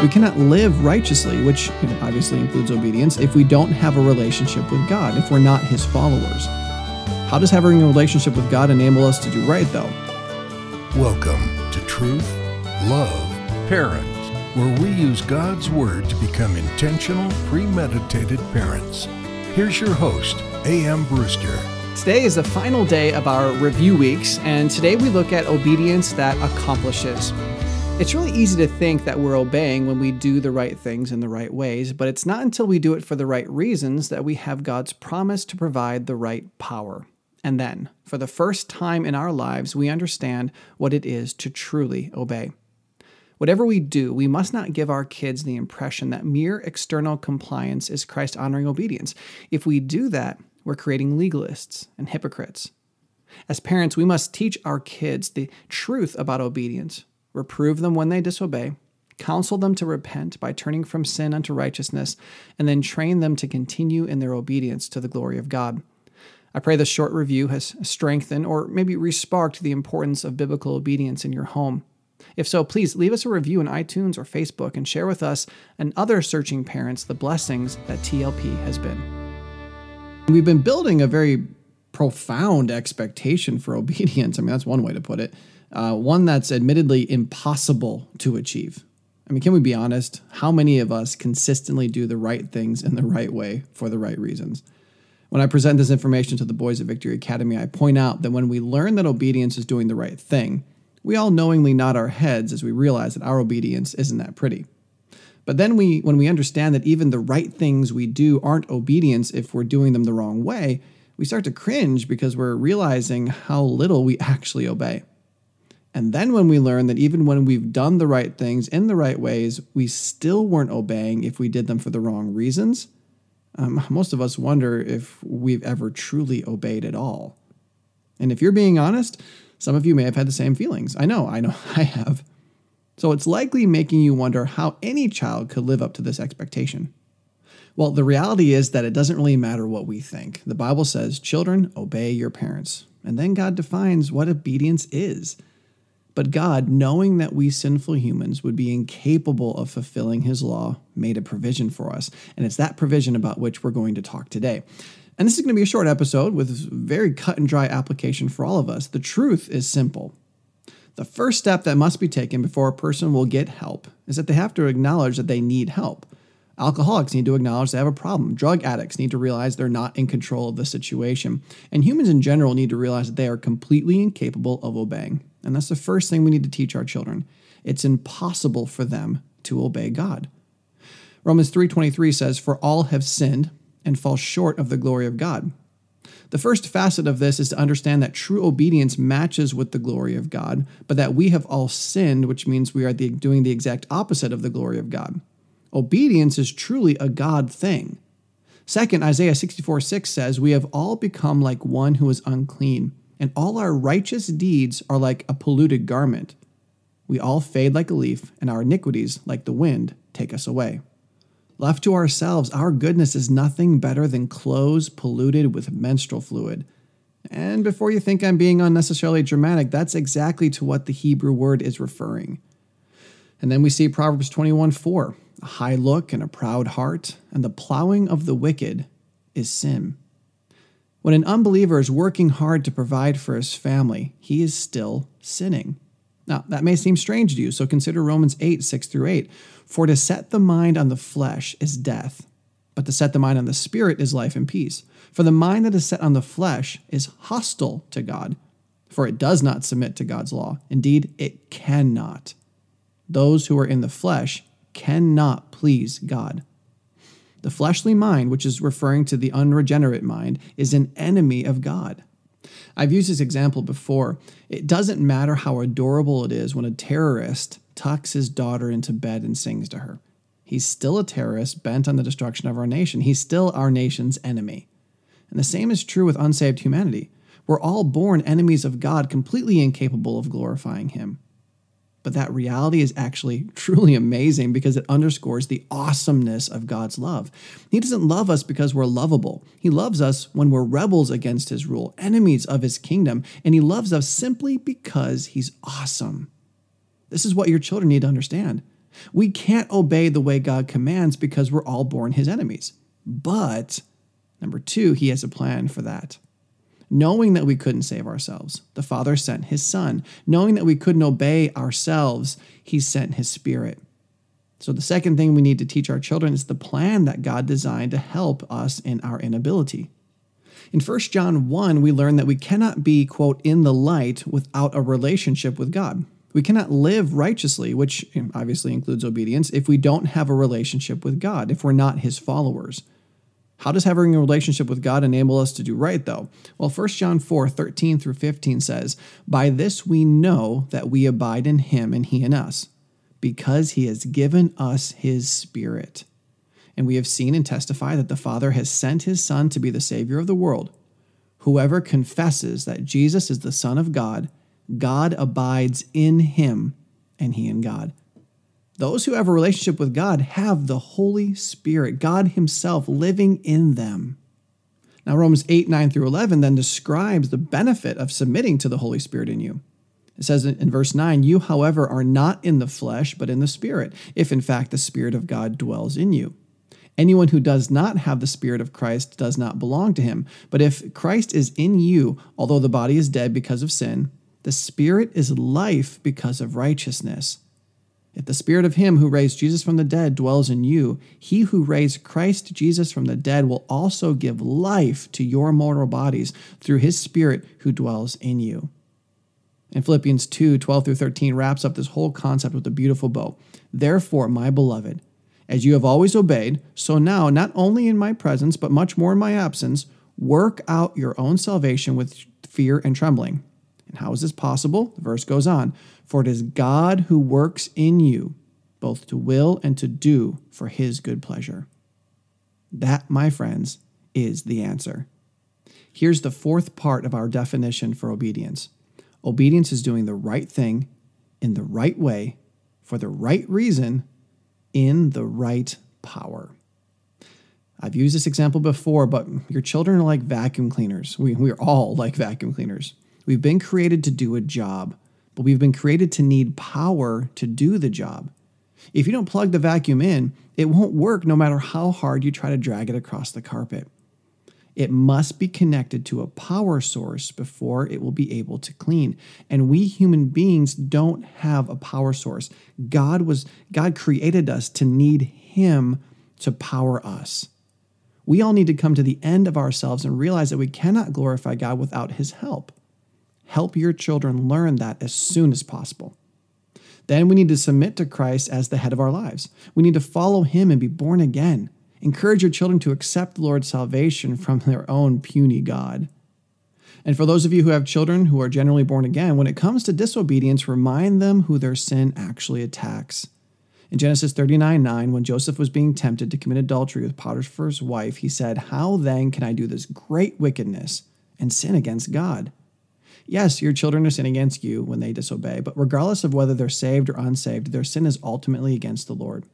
We cannot live righteously, which obviously includes obedience, if we don't have a relationship with God, if we're not His followers. How does having a relationship with God enable us to do right, though? Welcome to Truth, Love, Parents, where we use God's Word to become intentional, premeditated parents. Here's your host, A.M. Brewster. Today is the final day of our review weeks, and today we look at obedience that accomplishes. It's really easy to think that we're obeying when we do the right things in the right ways, but it's not until we do it for the right reasons that we have God's promise to provide the right power. And then, for the first time in our lives, we understand what it is to truly obey. Whatever we do, we must not give our kids the impression that mere external compliance is Christ honoring obedience. If we do that, we're creating legalists and hypocrites. As parents, we must teach our kids the truth about obedience reprove them when they disobey, counsel them to repent by turning from sin unto righteousness, and then train them to continue in their obedience to the glory of God. I pray this short review has strengthened or maybe resparked the importance of biblical obedience in your home. If so, please leave us a review on iTunes or Facebook and share with us and other searching parents the blessings that TLP has been. We've been building a very profound expectation for obedience. I mean, that's one way to put it uh, one that's admittedly impossible to achieve. I mean, can we be honest? How many of us consistently do the right things in the right way for the right reasons? When I present this information to the boys at Victory Academy, I point out that when we learn that obedience is doing the right thing, we all knowingly nod our heads as we realize that our obedience isn't that pretty. But then we when we understand that even the right things we do aren't obedience if we're doing them the wrong way, we start to cringe because we're realizing how little we actually obey. And then when we learn that even when we've done the right things in the right ways, we still weren't obeying if we did them for the wrong reasons, um, most of us wonder if we've ever truly obeyed at all. And if you're being honest, some of you may have had the same feelings. I know, I know, I have. So it's likely making you wonder how any child could live up to this expectation. Well, the reality is that it doesn't really matter what we think. The Bible says, Children, obey your parents. And then God defines what obedience is. But God, knowing that we sinful humans would be incapable of fulfilling his law, made a provision for us. And it's that provision about which we're going to talk today. And this is going to be a short episode with very cut and dry application for all of us. The truth is simple. The first step that must be taken before a person will get help is that they have to acknowledge that they need help. Alcoholics need to acknowledge they have a problem. Drug addicts need to realize they're not in control of the situation. And humans in general need to realize that they are completely incapable of obeying. And that's the first thing we need to teach our children. It's impossible for them to obey God. Romans 3:23 says, "For all have sinned and fall short of the glory of God." The first facet of this is to understand that true obedience matches with the glory of God, but that we have all sinned, which means we are the, doing the exact opposite of the glory of God. Obedience is truly a God thing. Second, Isaiah 64 6 says, We have all become like one who is unclean, and all our righteous deeds are like a polluted garment. We all fade like a leaf, and our iniquities, like the wind, take us away. Left to ourselves, our goodness is nothing better than clothes polluted with menstrual fluid. And before you think I'm being unnecessarily dramatic, that's exactly to what the Hebrew word is referring. And then we see Proverbs 21 4 a high look and a proud heart, and the plowing of the wicked is sin. When an unbeliever is working hard to provide for his family, he is still sinning. Now, that may seem strange to you, so consider Romans 8, 6 through 8. For to set the mind on the flesh is death, but to set the mind on the spirit is life and peace. For the mind that is set on the flesh is hostile to God, for it does not submit to God's law. Indeed, it cannot. Those who are in the flesh cannot please God. The fleshly mind, which is referring to the unregenerate mind, is an enemy of God. I've used this example before. It doesn't matter how adorable it is when a terrorist tucks his daughter into bed and sings to her. He's still a terrorist bent on the destruction of our nation. He's still our nation's enemy. And the same is true with unsaved humanity. We're all born enemies of God, completely incapable of glorifying Him. But that reality is actually truly amazing because it underscores the awesomeness of God's love. He doesn't love us because we're lovable. He loves us when we're rebels against His rule, enemies of His kingdom, and He loves us simply because He's awesome. This is what your children need to understand. We can't obey the way God commands because we're all born his enemies. But, number two, he has a plan for that. Knowing that we couldn't save ourselves, the Father sent his Son. Knowing that we couldn't obey ourselves, he sent his Spirit. So, the second thing we need to teach our children is the plan that God designed to help us in our inability. In 1 John 1, we learn that we cannot be, quote, in the light without a relationship with God. We cannot live righteously, which obviously includes obedience, if we don't have a relationship with God, if we're not His followers. How does having a relationship with God enable us to do right, though? Well, 1 John 4 13 through 15 says, By this we know that we abide in Him and He in us, because He has given us His Spirit. And we have seen and testify that the Father has sent His Son to be the Savior of the world. Whoever confesses that Jesus is the Son of God, God abides in Him and He in God. Those who have a relationship with God have the Holy Spirit, God Himself living in them. Now, Romans 8, 9 through 11 then describes the benefit of submitting to the Holy Spirit in you. It says in verse 9, You, however, are not in the flesh, but in the Spirit, if in fact the Spirit of God dwells in you. Anyone who does not have the Spirit of Christ does not belong to him. But if Christ is in you, although the body is dead because of sin, the Spirit is life because of righteousness. If the Spirit of Him who raised Jesus from the dead dwells in you, He who raised Christ Jesus from the dead will also give life to your mortal bodies through His Spirit who dwells in you. And Philippians 2 12 through 13 wraps up this whole concept with a beautiful bow. Therefore, my beloved, as you have always obeyed, so now, not only in my presence, but much more in my absence, work out your own salvation with fear and trembling. And how is this possible? The verse goes on For it is God who works in you, both to will and to do for his good pleasure. That, my friends, is the answer. Here's the fourth part of our definition for obedience obedience is doing the right thing in the right way for the right reason in the right power. I've used this example before, but your children are like vacuum cleaners. We, we're all like vacuum cleaners. We've been created to do a job, but we've been created to need power to do the job. If you don't plug the vacuum in, it won't work no matter how hard you try to drag it across the carpet. It must be connected to a power source before it will be able to clean. And we human beings don't have a power source. God was God created us to need him to power us. We all need to come to the end of ourselves and realize that we cannot glorify God without his help. Help your children learn that as soon as possible. Then we need to submit to Christ as the head of our lives. We need to follow him and be born again. Encourage your children to accept the Lord's salvation from their own puny God. And for those of you who have children who are generally born again, when it comes to disobedience, remind them who their sin actually attacks. In Genesis 39 9, when Joseph was being tempted to commit adultery with Potiphar's wife, he said, How then can I do this great wickedness and sin against God? Yes, your children are sinning against you when they disobey, but regardless of whether they're saved or unsaved, their sin is ultimately against the Lord.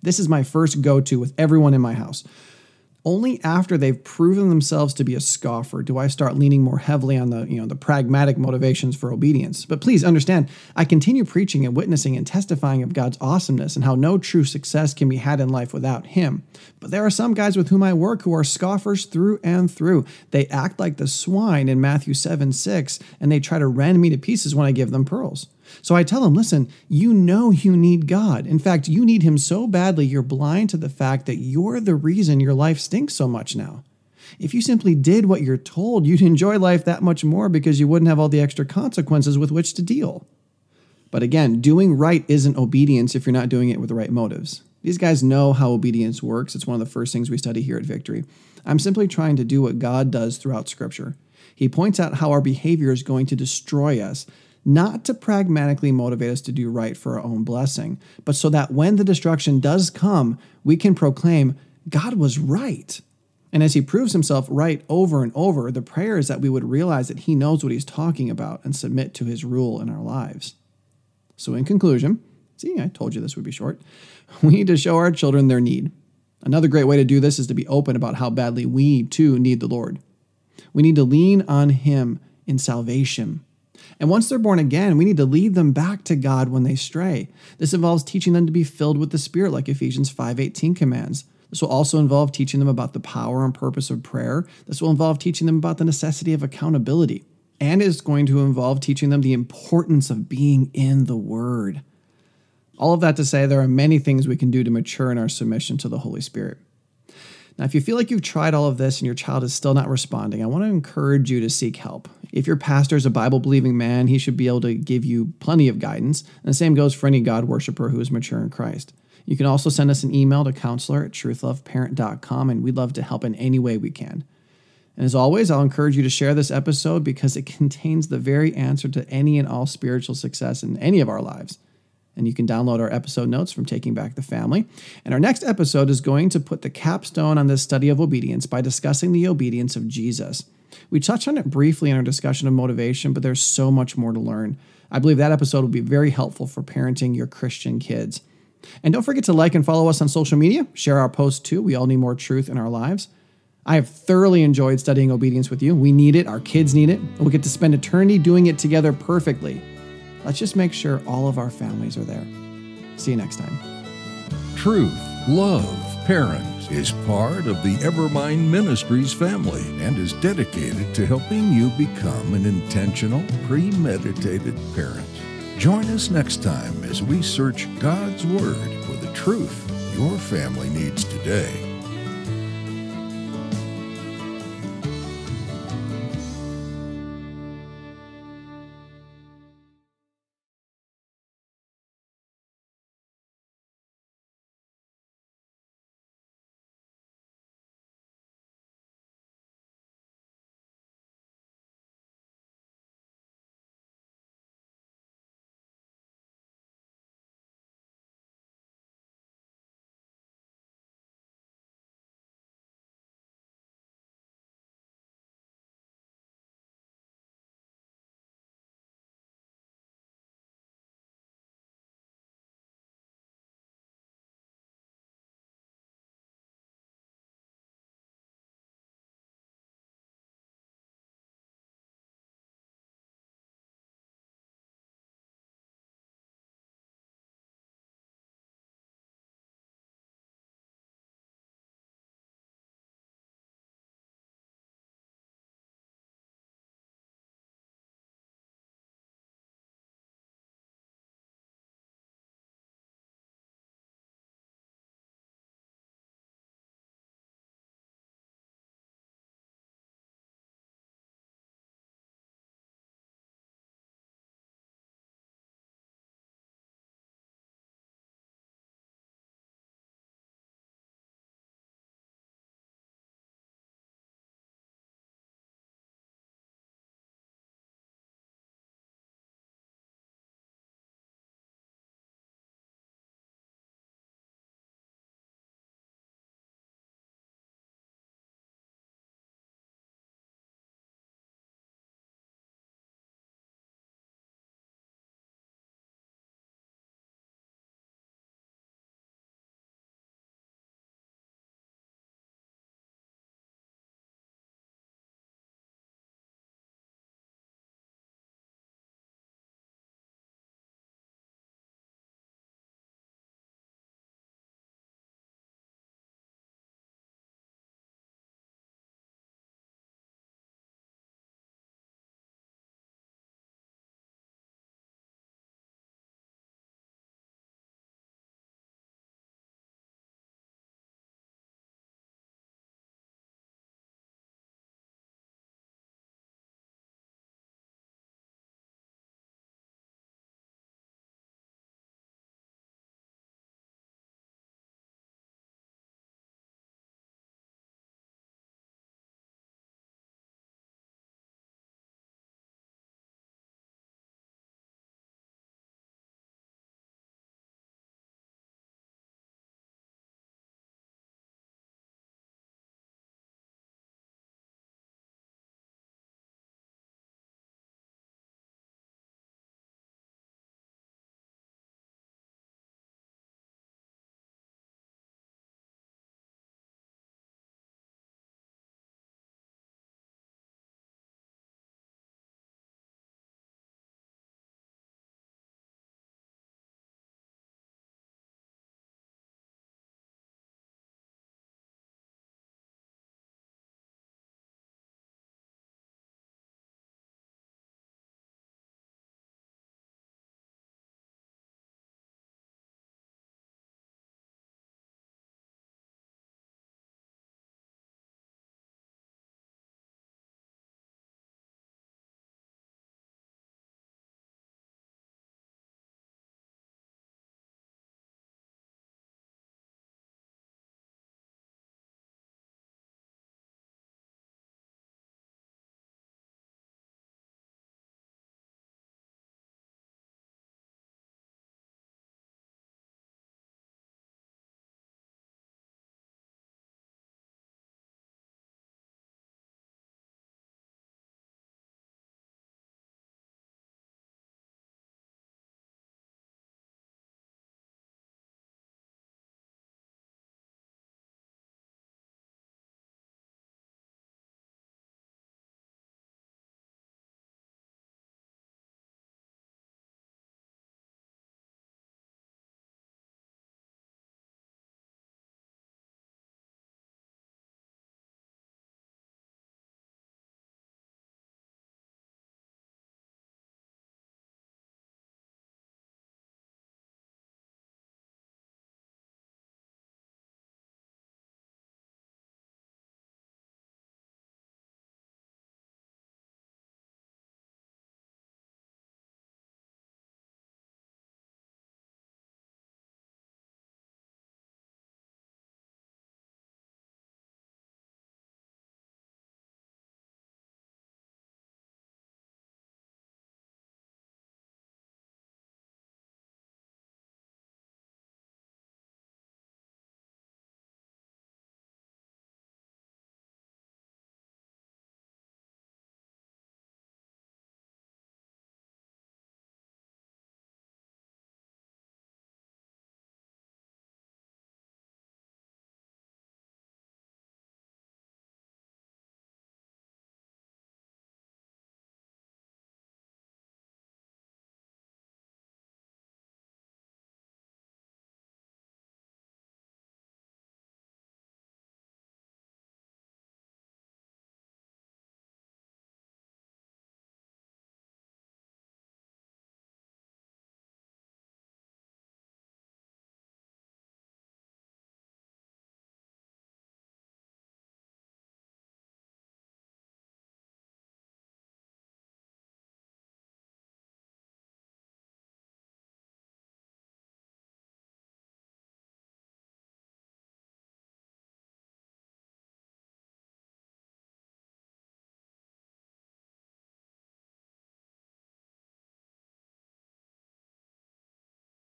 This is my first go to with everyone in my house. Only after they've proven themselves to be a scoffer do I start leaning more heavily on the, you know, the pragmatic motivations for obedience. But please understand, I continue preaching and witnessing and testifying of God's awesomeness and how no true success can be had in life without him. But there are some guys with whom I work who are scoffers through and through. They act like the swine in Matthew 7 6, and they try to rend me to pieces when I give them pearls. So I tell them, listen, you know you need God. In fact, you need Him so badly, you're blind to the fact that you're the reason your life stinks so much now. If you simply did what you're told, you'd enjoy life that much more because you wouldn't have all the extra consequences with which to deal. But again, doing right isn't obedience if you're not doing it with the right motives. These guys know how obedience works. It's one of the first things we study here at Victory. I'm simply trying to do what God does throughout Scripture. He points out how our behavior is going to destroy us, not to pragmatically motivate us to do right for our own blessing, but so that when the destruction does come, we can proclaim, God was right. And as he proves himself right over and over, the prayer is that we would realize that he knows what he's talking about and submit to his rule in our lives. So, in conclusion, see, I told you this would be short. We need to show our children their need. Another great way to do this is to be open about how badly we too need the Lord. We need to lean on him in salvation And once they're born again, we need to lead them back to God when they stray. This involves teaching them to be filled with the Spirit, like Ephesians 5:18 commands. This will also involve teaching them about the power and purpose of prayer. This will involve teaching them about the necessity of accountability. And is going to involve teaching them the importance of being in the Word. All of that to say, there are many things we can do to mature in our submission to the Holy Spirit. Now, if you feel like you've tried all of this and your child is still not responding, I want to encourage you to seek help. If your pastor is a Bible believing man, he should be able to give you plenty of guidance. And the same goes for any God worshiper who is mature in Christ. You can also send us an email to counselor at truthloveparent.com, and we'd love to help in any way we can. And as always, I'll encourage you to share this episode because it contains the very answer to any and all spiritual success in any of our lives and you can download our episode notes from Taking Back the Family. And our next episode is going to put the capstone on this study of obedience by discussing the obedience of Jesus. We touched on it briefly in our discussion of motivation, but there's so much more to learn. I believe that episode will be very helpful for parenting your Christian kids. And don't forget to like and follow us on social media. Share our posts too. We all need more truth in our lives. I have thoroughly enjoyed studying obedience with you. We need it, our kids need it, and we get to spend eternity doing it together perfectly. Let's just make sure all of our families are there. See you next time. Truth, love, parents is part of the Evermind Ministries family and is dedicated to helping you become an intentional, premeditated parent. Join us next time as we search God's Word for the truth your family needs today.